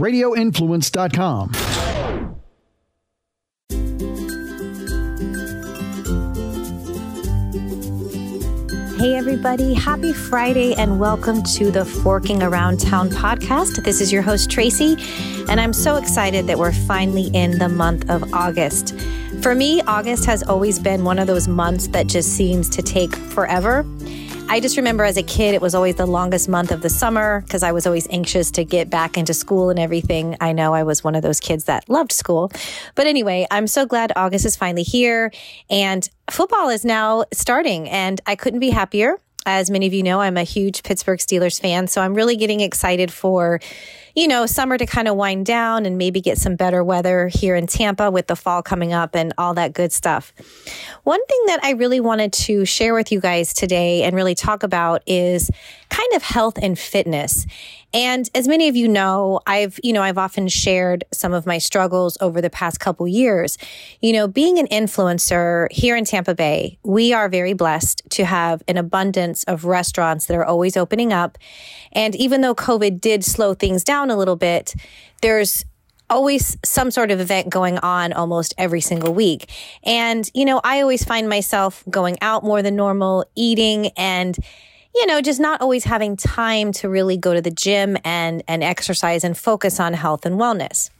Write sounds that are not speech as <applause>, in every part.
radioinfluence.com. Hey, everybody. Happy Friday and welcome to the Forking Around Town podcast. This is your host, Tracy, and I'm so excited that we're finally in the month of August. For me, August has always been one of those months that just seems to take forever. I just remember as a kid, it was always the longest month of the summer because I was always anxious to get back into school and everything. I know I was one of those kids that loved school. But anyway, I'm so glad August is finally here and football is now starting, and I couldn't be happier. As many of you know, I'm a huge Pittsburgh Steelers fan, so I'm really getting excited for you know, summer to kind of wind down and maybe get some better weather here in Tampa with the fall coming up and all that good stuff. One thing that I really wanted to share with you guys today and really talk about is kind of health and fitness. And as many of you know, I've, you know, I've often shared some of my struggles over the past couple years. You know, being an influencer here in Tampa Bay, we are very blessed to have an abundance of restaurants that are always opening up. And even though COVID did slow things down a little bit, there's always some sort of event going on almost every single week. And, you know, I always find myself going out more than normal, eating and you know, just not always having time to really go to the gym and, and exercise and focus on health and wellness.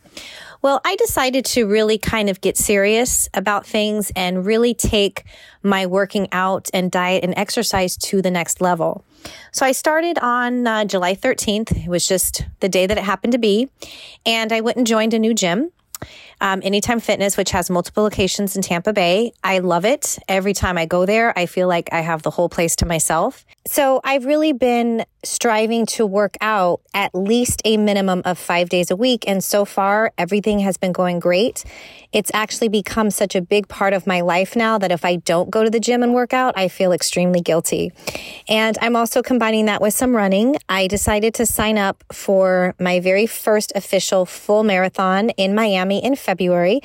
Well, I decided to really kind of get serious about things and really take my working out and diet and exercise to the next level. So I started on uh, July 13th. It was just the day that it happened to be. And I went and joined a new gym um, Anytime Fitness, which has multiple locations in Tampa Bay. I love it. Every time I go there, I feel like I have the whole place to myself. So I've really been striving to work out at least a minimum of five days a week. And so far, everything has been going great. It's actually become such a big part of my life now that if I don't go to the gym and work out, I feel extremely guilty. And I'm also combining that with some running. I decided to sign up for my very first official full marathon in Miami in February.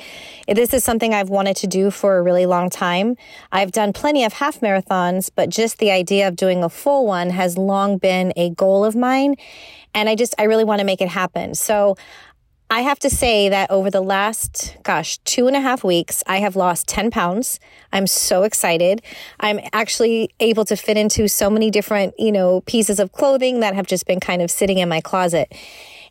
This is something I've wanted to do for a really long time. I've done plenty of half marathons, but just the idea of doing a full one has long been a goal of mine. And I just, I really want to make it happen. So I have to say that over the last, gosh, two and a half weeks, I have lost 10 pounds. I'm so excited. I'm actually able to fit into so many different, you know, pieces of clothing that have just been kind of sitting in my closet.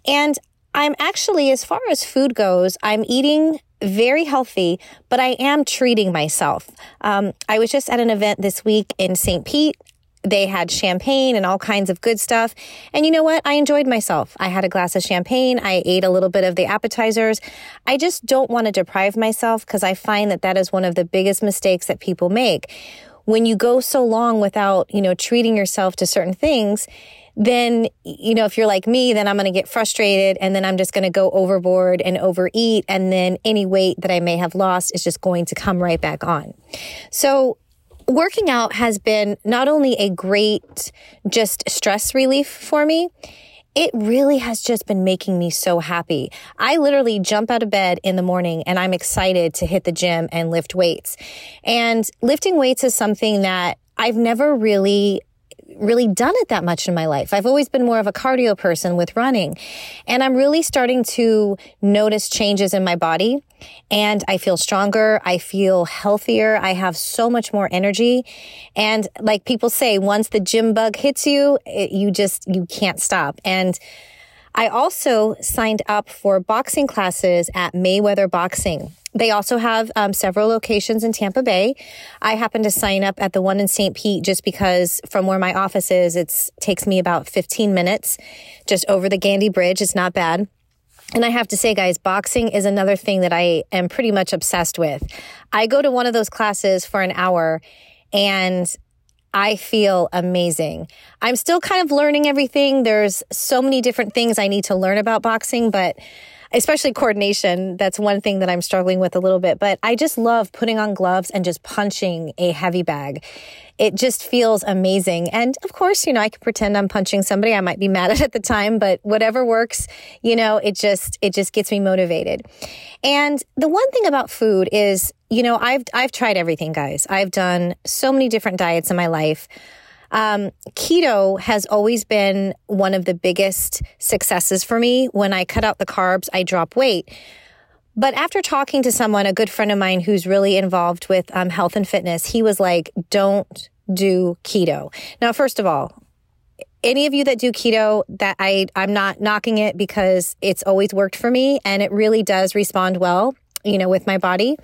And I'm actually, as far as food goes, I'm eating very healthy, but I am treating myself. Um, I was just at an event this week in St. Pete. They had champagne and all kinds of good stuff. And you know what? I enjoyed myself. I had a glass of champagne. I ate a little bit of the appetizers. I just don't want to deprive myself because I find that that is one of the biggest mistakes that people make. When you go so long without, you know, treating yourself to certain things, then, you know, if you're like me, then I'm going to get frustrated and then I'm just going to go overboard and overeat. And then any weight that I may have lost is just going to come right back on. So working out has been not only a great just stress relief for me, it really has just been making me so happy. I literally jump out of bed in the morning and I'm excited to hit the gym and lift weights. And lifting weights is something that I've never really really done it that much in my life. I've always been more of a cardio person with running. And I'm really starting to notice changes in my body and I feel stronger. I feel healthier. I have so much more energy. And like people say, once the gym bug hits you, it, you just, you can't stop. And I also signed up for boxing classes at Mayweather Boxing. They also have um, several locations in Tampa Bay. I happen to sign up at the one in St. Pete just because from where my office is, it takes me about 15 minutes just over the Gandy Bridge. It's not bad. And I have to say, guys, boxing is another thing that I am pretty much obsessed with. I go to one of those classes for an hour and I feel amazing. I'm still kind of learning everything. There's so many different things I need to learn about boxing, but especially coordination. That's one thing that I'm struggling with a little bit, but I just love putting on gloves and just punching a heavy bag. It just feels amazing. And of course, you know, I can pretend I'm punching somebody I might be mad at at the time, but whatever works, you know, it just, it just gets me motivated. And the one thing about food is, you know, I've, I've tried everything, guys. I've done so many different diets in my life. Um, keto has always been one of the biggest successes for me. When I cut out the carbs, I drop weight. But after talking to someone, a good friend of mine who's really involved with um, health and fitness, he was like, don't do keto. Now, first of all, any of you that do keto that I I'm not knocking it because it's always worked for me and it really does respond well, you know, with my body.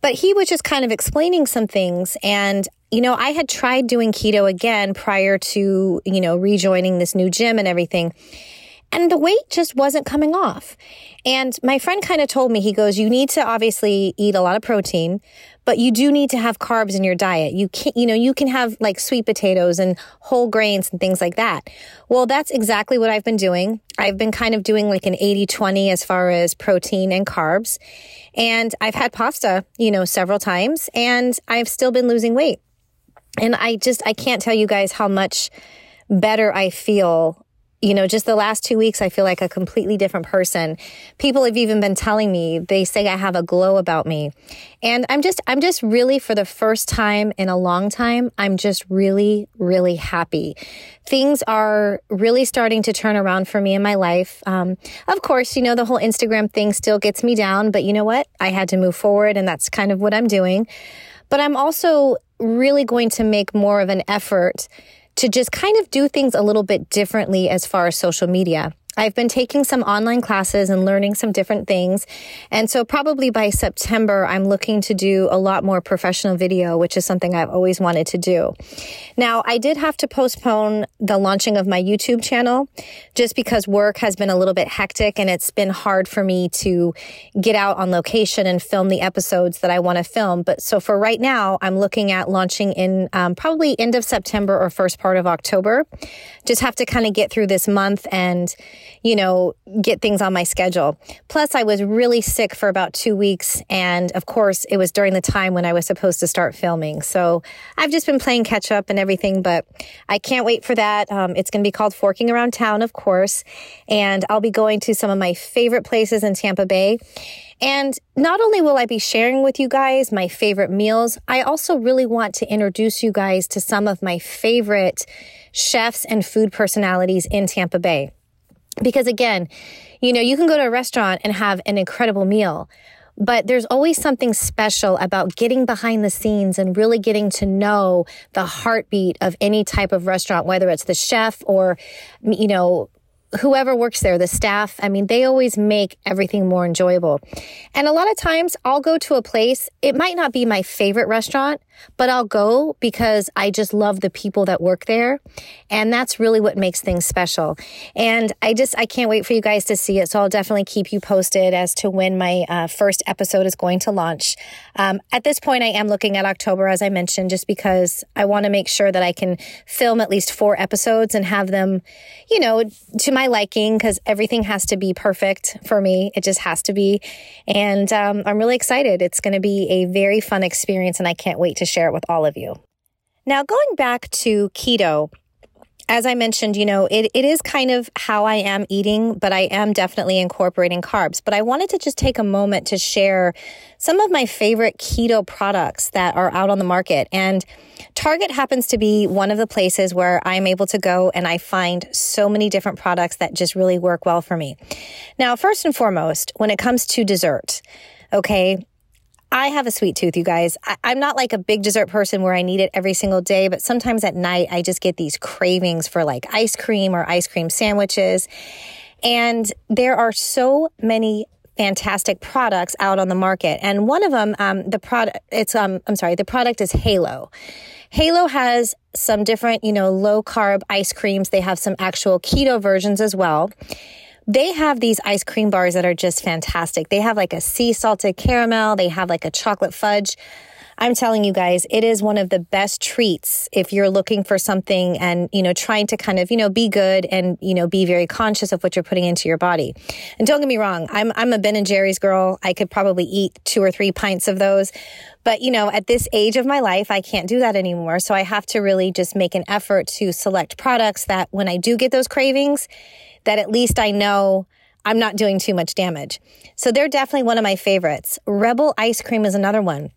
But he was just kind of explaining some things and you know, I had tried doing keto again prior to, you know, rejoining this new gym and everything. And the weight just wasn't coming off. And my friend kind of told me, he goes, you need to obviously eat a lot of protein, but you do need to have carbs in your diet. You can't, you know, you can have like sweet potatoes and whole grains and things like that. Well, that's exactly what I've been doing. I've been kind of doing like an 80 20 as far as protein and carbs. And I've had pasta, you know, several times and I've still been losing weight. And I just, I can't tell you guys how much better I feel you know, just the last two weeks, I feel like a completely different person. People have even been telling me, they say I have a glow about me. And I'm just, I'm just really, for the first time in a long time, I'm just really, really happy. Things are really starting to turn around for me in my life. Um, of course, you know, the whole Instagram thing still gets me down, but you know what? I had to move forward, and that's kind of what I'm doing. But I'm also really going to make more of an effort to just kind of do things a little bit differently as far as social media. I've been taking some online classes and learning some different things. And so probably by September, I'm looking to do a lot more professional video, which is something I've always wanted to do. Now, I did have to postpone the launching of my YouTube channel just because work has been a little bit hectic and it's been hard for me to get out on location and film the episodes that I want to film. But so for right now, I'm looking at launching in um, probably end of September or first part of October. Just have to kind of get through this month and you know, get things on my schedule. Plus, I was really sick for about two weeks. And of course, it was during the time when I was supposed to start filming. So I've just been playing catch up and everything, but I can't wait for that. Um, it's going to be called Forking Around Town, of course. And I'll be going to some of my favorite places in Tampa Bay. And not only will I be sharing with you guys my favorite meals, I also really want to introduce you guys to some of my favorite chefs and food personalities in Tampa Bay. Because again, you know, you can go to a restaurant and have an incredible meal, but there's always something special about getting behind the scenes and really getting to know the heartbeat of any type of restaurant, whether it's the chef or, you know, whoever works there, the staff, I mean, they always make everything more enjoyable. And a lot of times I'll go to a place, it might not be my favorite restaurant, but I'll go because I just love the people that work there. And that's really what makes things special. And I just, I can't wait for you guys to see it. So I'll definitely keep you posted as to when my uh, first episode is going to launch. Um, at this point, I am looking at October, as I mentioned, just because I want to make sure that I can film at least four episodes and have them, you know, to my liking because everything has to be perfect for me. It just has to be. And um, I'm really excited. It's going to be a very fun experience and I can't wait share it with all of you. Now, going back to keto, as I mentioned, you know, it, it is kind of how I am eating, but I am definitely incorporating carbs. But I wanted to just take a moment to share some of my favorite keto products that are out on the market. And Target happens to be one of the places where I'm able to go and I find so many different products that just really work well for me. Now, first and foremost, when it comes to dessert, okay, I have a sweet tooth, you guys. I, am not like a big dessert person where I need it every single day, but sometimes at night I just get these cravings for like ice cream or ice cream sandwiches. And there are so many fantastic products out on the market. And one of them, um, the product, it's, um, I'm sorry, the product is Halo. Halo has some different, you know, low carb ice creams. They have some actual keto versions as well. They have these ice cream bars that are just fantastic. They have like a sea salted caramel, they have like a chocolate fudge. I'm telling you guys, it is one of the best treats if you're looking for something and, you know, trying to kind of, you know, be good and, you know, be very conscious of what you're putting into your body. And don't get me wrong, I'm, I'm a Ben and Jerry's girl. I could probably eat two or three pints of those. But, you know, at this age of my life, I can't do that anymore. So I have to really just make an effort to select products that when I do get those cravings, that at least I know I'm not doing too much damage. So they're definitely one of my favorites. Rebel ice cream is another one.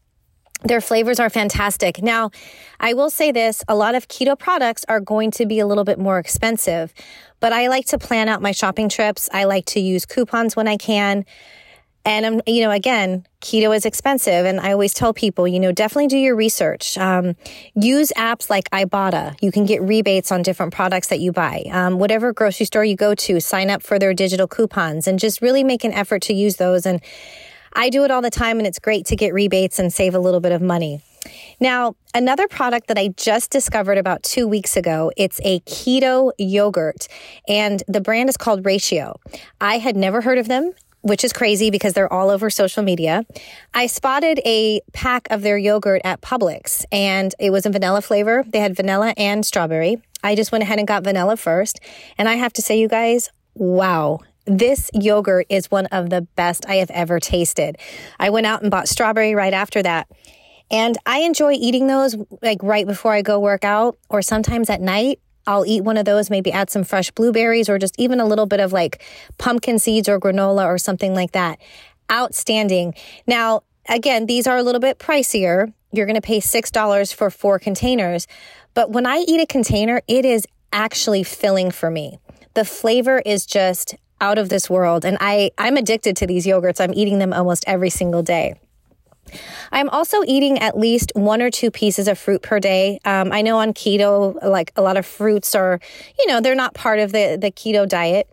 Their flavors are fantastic. Now, I will say this a lot of keto products are going to be a little bit more expensive, but I like to plan out my shopping trips. I like to use coupons when I can. And I'm, you know, again, keto is expensive. And I always tell people, you know, definitely do your research. Um, use apps like Ibotta. You can get rebates on different products that you buy. Um, whatever grocery store you go to, sign up for their digital coupons and just really make an effort to use those. And I do it all the time and it's great to get rebates and save a little bit of money. Now, another product that I just discovered about two weeks ago, it's a keto yogurt and the brand is called Ratio. I had never heard of them which is crazy because they're all over social media. I spotted a pack of their yogurt at Publix and it was a vanilla flavor. They had vanilla and strawberry. I just went ahead and got vanilla first. And I have to say, you guys, wow. This yogurt is one of the best I have ever tasted. I went out and bought strawberry right after that. And I enjoy eating those like right before I go work out or sometimes at night. I'll eat one of those, maybe add some fresh blueberries or just even a little bit of like pumpkin seeds or granola or something like that. Outstanding. Now, again, these are a little bit pricier. You're going to pay $6 for four containers. But when I eat a container, it is actually filling for me. The flavor is just out of this world. And I, I'm addicted to these yogurts. I'm eating them almost every single day. I'm also eating at least one or two pieces of fruit per day. Um, I know on keto, like a lot of fruits are, you know, they're not part of the, the keto diet.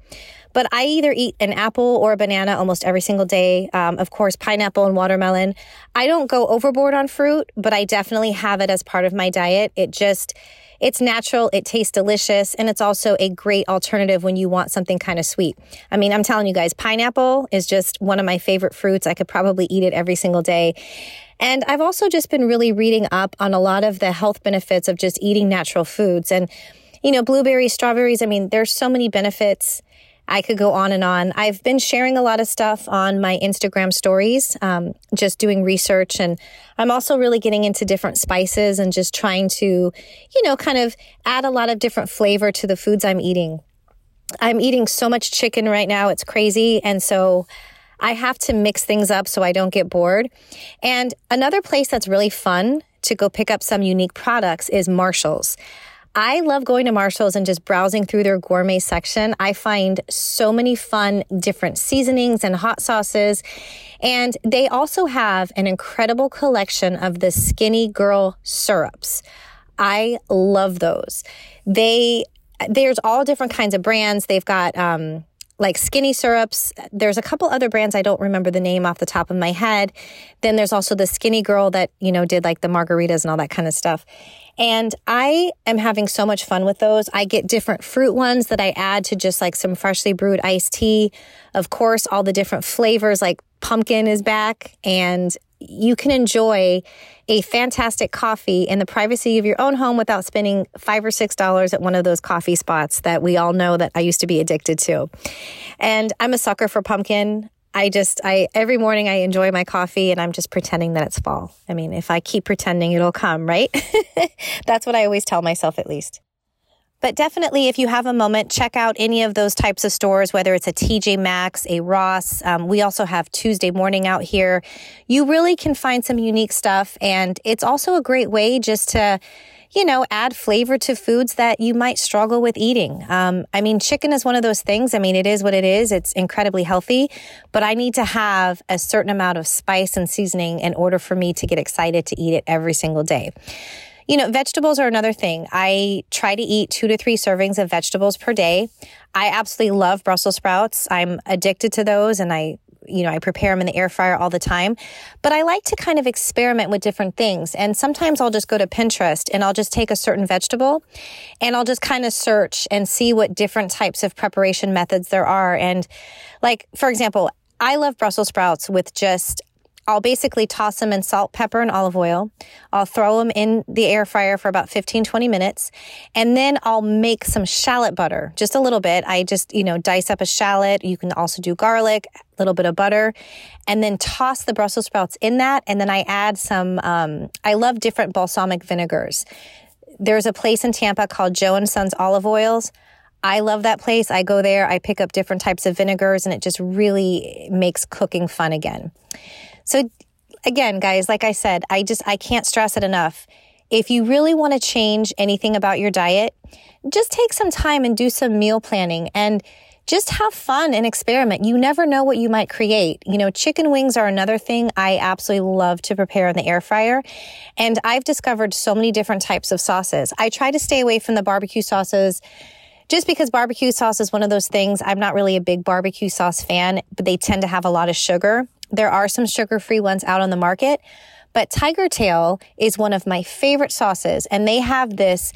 But I either eat an apple or a banana almost every single day. Um, of course, pineapple and watermelon. I don't go overboard on fruit, but I definitely have it as part of my diet. It just, it's natural, it tastes delicious, and it's also a great alternative when you want something kind of sweet. I mean, I'm telling you guys, pineapple is just one of my favorite fruits. I could probably eat it every single day. And I've also just been really reading up on a lot of the health benefits of just eating natural foods. And, you know, blueberries, strawberries, I mean, there's so many benefits. I could go on and on. I've been sharing a lot of stuff on my Instagram stories, um, just doing research. And I'm also really getting into different spices and just trying to, you know, kind of add a lot of different flavor to the foods I'm eating. I'm eating so much chicken right now, it's crazy. And so I have to mix things up so I don't get bored. And another place that's really fun to go pick up some unique products is Marshall's. I love going to Marshall's and just browsing through their gourmet section. I find so many fun different seasonings and hot sauces. And they also have an incredible collection of the Skinny Girl syrups. I love those. They there's all different kinds of brands. They've got um, like skinny syrups. There's a couple other brands I don't remember the name off the top of my head. Then there's also the skinny girl that, you know, did like the margaritas and all that kind of stuff. And I am having so much fun with those. I get different fruit ones that I add to just like some freshly brewed iced tea. Of course, all the different flavors like pumpkin is back and you can enjoy a fantastic coffee in the privacy of your own home without spending five or six dollars at one of those coffee spots that we all know that I used to be addicted to. And I'm a sucker for pumpkin. I just, I, every morning I enjoy my coffee and I'm just pretending that it's fall. I mean, if I keep pretending, it'll come, right? <laughs> That's what I always tell myself at least. But definitely, if you have a moment, check out any of those types of stores, whether it's a TJ Maxx, a Ross. Um, we also have Tuesday morning out here. You really can find some unique stuff. And it's also a great way just to, you know, add flavor to foods that you might struggle with eating. Um, I mean, chicken is one of those things. I mean, it is what it is. It's incredibly healthy, but I need to have a certain amount of spice and seasoning in order for me to get excited to eat it every single day. You know, vegetables are another thing. I try to eat two to three servings of vegetables per day. I absolutely love Brussels sprouts. I'm addicted to those and I you know, I prepare them in the air fryer all the time. But I like to kind of experiment with different things. And sometimes I'll just go to Pinterest and I'll just take a certain vegetable and I'll just kind of search and see what different types of preparation methods there are. And like, for example, I love Brussels sprouts with just I'll basically toss them in salt, pepper, and olive oil. I'll throw them in the air fryer for about 15, 20 minutes. And then I'll make some shallot butter, just a little bit. I just, you know, dice up a shallot. You can also do garlic, a little bit of butter, and then toss the Brussels sprouts in that. And then I add some, um, I love different balsamic vinegars. There's a place in Tampa called Joe and Sons Olive Oils. I love that place. I go there, I pick up different types of vinegars, and it just really makes cooking fun again. So again, guys, like I said, I just, I can't stress it enough. If you really want to change anything about your diet, just take some time and do some meal planning and just have fun and experiment. You never know what you might create. You know, chicken wings are another thing I absolutely love to prepare in the air fryer. And I've discovered so many different types of sauces. I try to stay away from the barbecue sauces just because barbecue sauce is one of those things. I'm not really a big barbecue sauce fan, but they tend to have a lot of sugar. There are some sugar free ones out on the market, but Tiger Tail is one of my favorite sauces. And they have this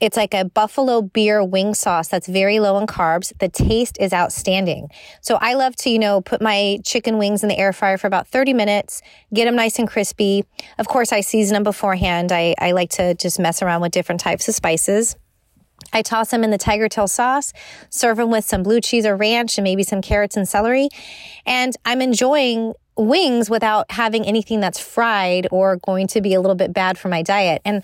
it's like a buffalo beer wing sauce that's very low in carbs. The taste is outstanding. So I love to, you know, put my chicken wings in the air fryer for about 30 minutes, get them nice and crispy. Of course, I season them beforehand. I, I like to just mess around with different types of spices. I toss them in the tiger tail sauce, serve them with some blue cheese or ranch and maybe some carrots and celery. And I'm enjoying wings without having anything that's fried or going to be a little bit bad for my diet. And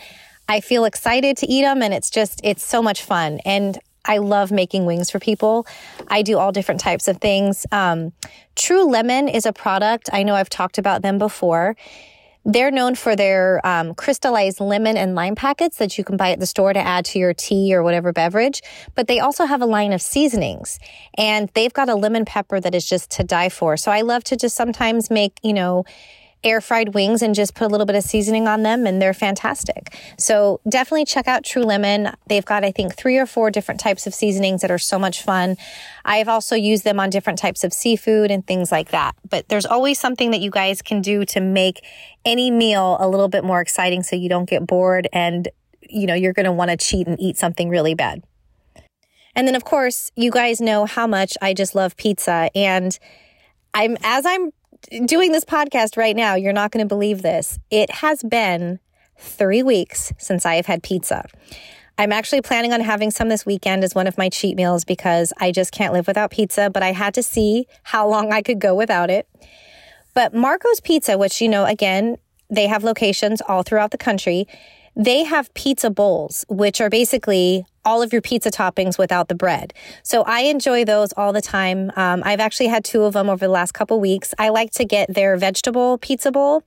I feel excited to eat them and it's just, it's so much fun. And I love making wings for people. I do all different types of things. Um, True Lemon is a product. I know I've talked about them before. They're known for their um, crystallized lemon and lime packets that you can buy at the store to add to your tea or whatever beverage. But they also have a line of seasonings and they've got a lemon pepper that is just to die for. So I love to just sometimes make, you know, air fried wings and just put a little bit of seasoning on them and they're fantastic. So definitely check out True Lemon. They've got, I think, three or four different types of seasonings that are so much fun. I've also used them on different types of seafood and things like that. But there's always something that you guys can do to make any meal a little bit more exciting so you don't get bored and, you know, you're going to want to cheat and eat something really bad. And then, of course, you guys know how much I just love pizza. And I'm, as I'm doing this podcast right now, you're not going to believe this. It has been three weeks since I have had pizza. I'm actually planning on having some this weekend as one of my cheat meals because I just can't live without pizza, but I had to see how long I could go without it. But Marco's Pizza, which, you know, again, they have locations all throughout the country, they have pizza bowls, which are basically all of your pizza toppings without the bread. So I enjoy those all the time. Um, I've actually had two of them over the last couple weeks. I like to get their vegetable pizza bowl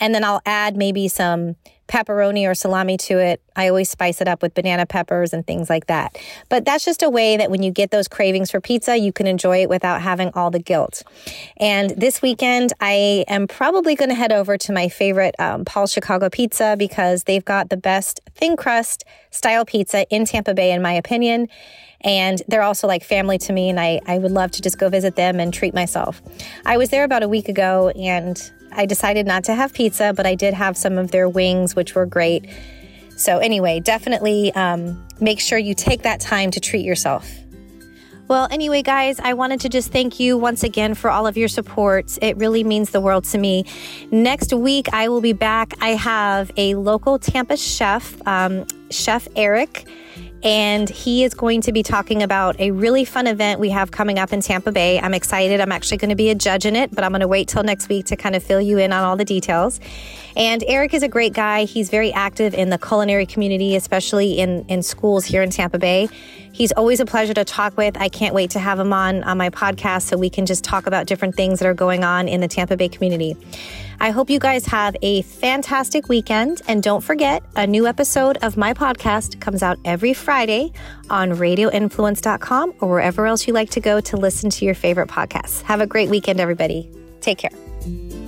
and then I'll add maybe some pepperoni or salami to it. I always spice it up with banana peppers and things like that. But that's just a way that when you get those cravings for pizza, you can enjoy it without having all the guilt. And this weekend, I am probably going to head over to my favorite um, Chicago Pizza because they've got the best thin crust style pizza in Tampa Bay, in my opinion. And they're also like family to me, and I, I would love to just go visit them and treat myself. I was there about a week ago, and I decided not to have pizza, but I did have some of their wings, which were great. So, anyway, definitely um, make sure you take that time to treat yourself. Well, anyway, guys, I wanted to just thank you once again for all of your support. It really means the world to me. Next week, I will be back. I have a local Tampa chef, um, Chef Eric and he is going to be talking about a really fun event we have coming up in Tampa Bay. I'm excited. I'm actually going to be a judge in it, but I'm going to wait till next week to kind of fill you in on all the details. And Eric is a great guy. He's very active in the culinary community, especially in, in schools here in Tampa Bay. He's always a pleasure to talk with. I can't wait to have him on on my podcast so we can just talk about different things that are going on in the Tampa Bay community. I hope you guys have a fantastic weekend. And don't forget, a new episode of my podcast comes out every Friday on radioinfluence.com or wherever else you like to go to listen to your favorite podcasts. Have a great weekend, everybody. Take care.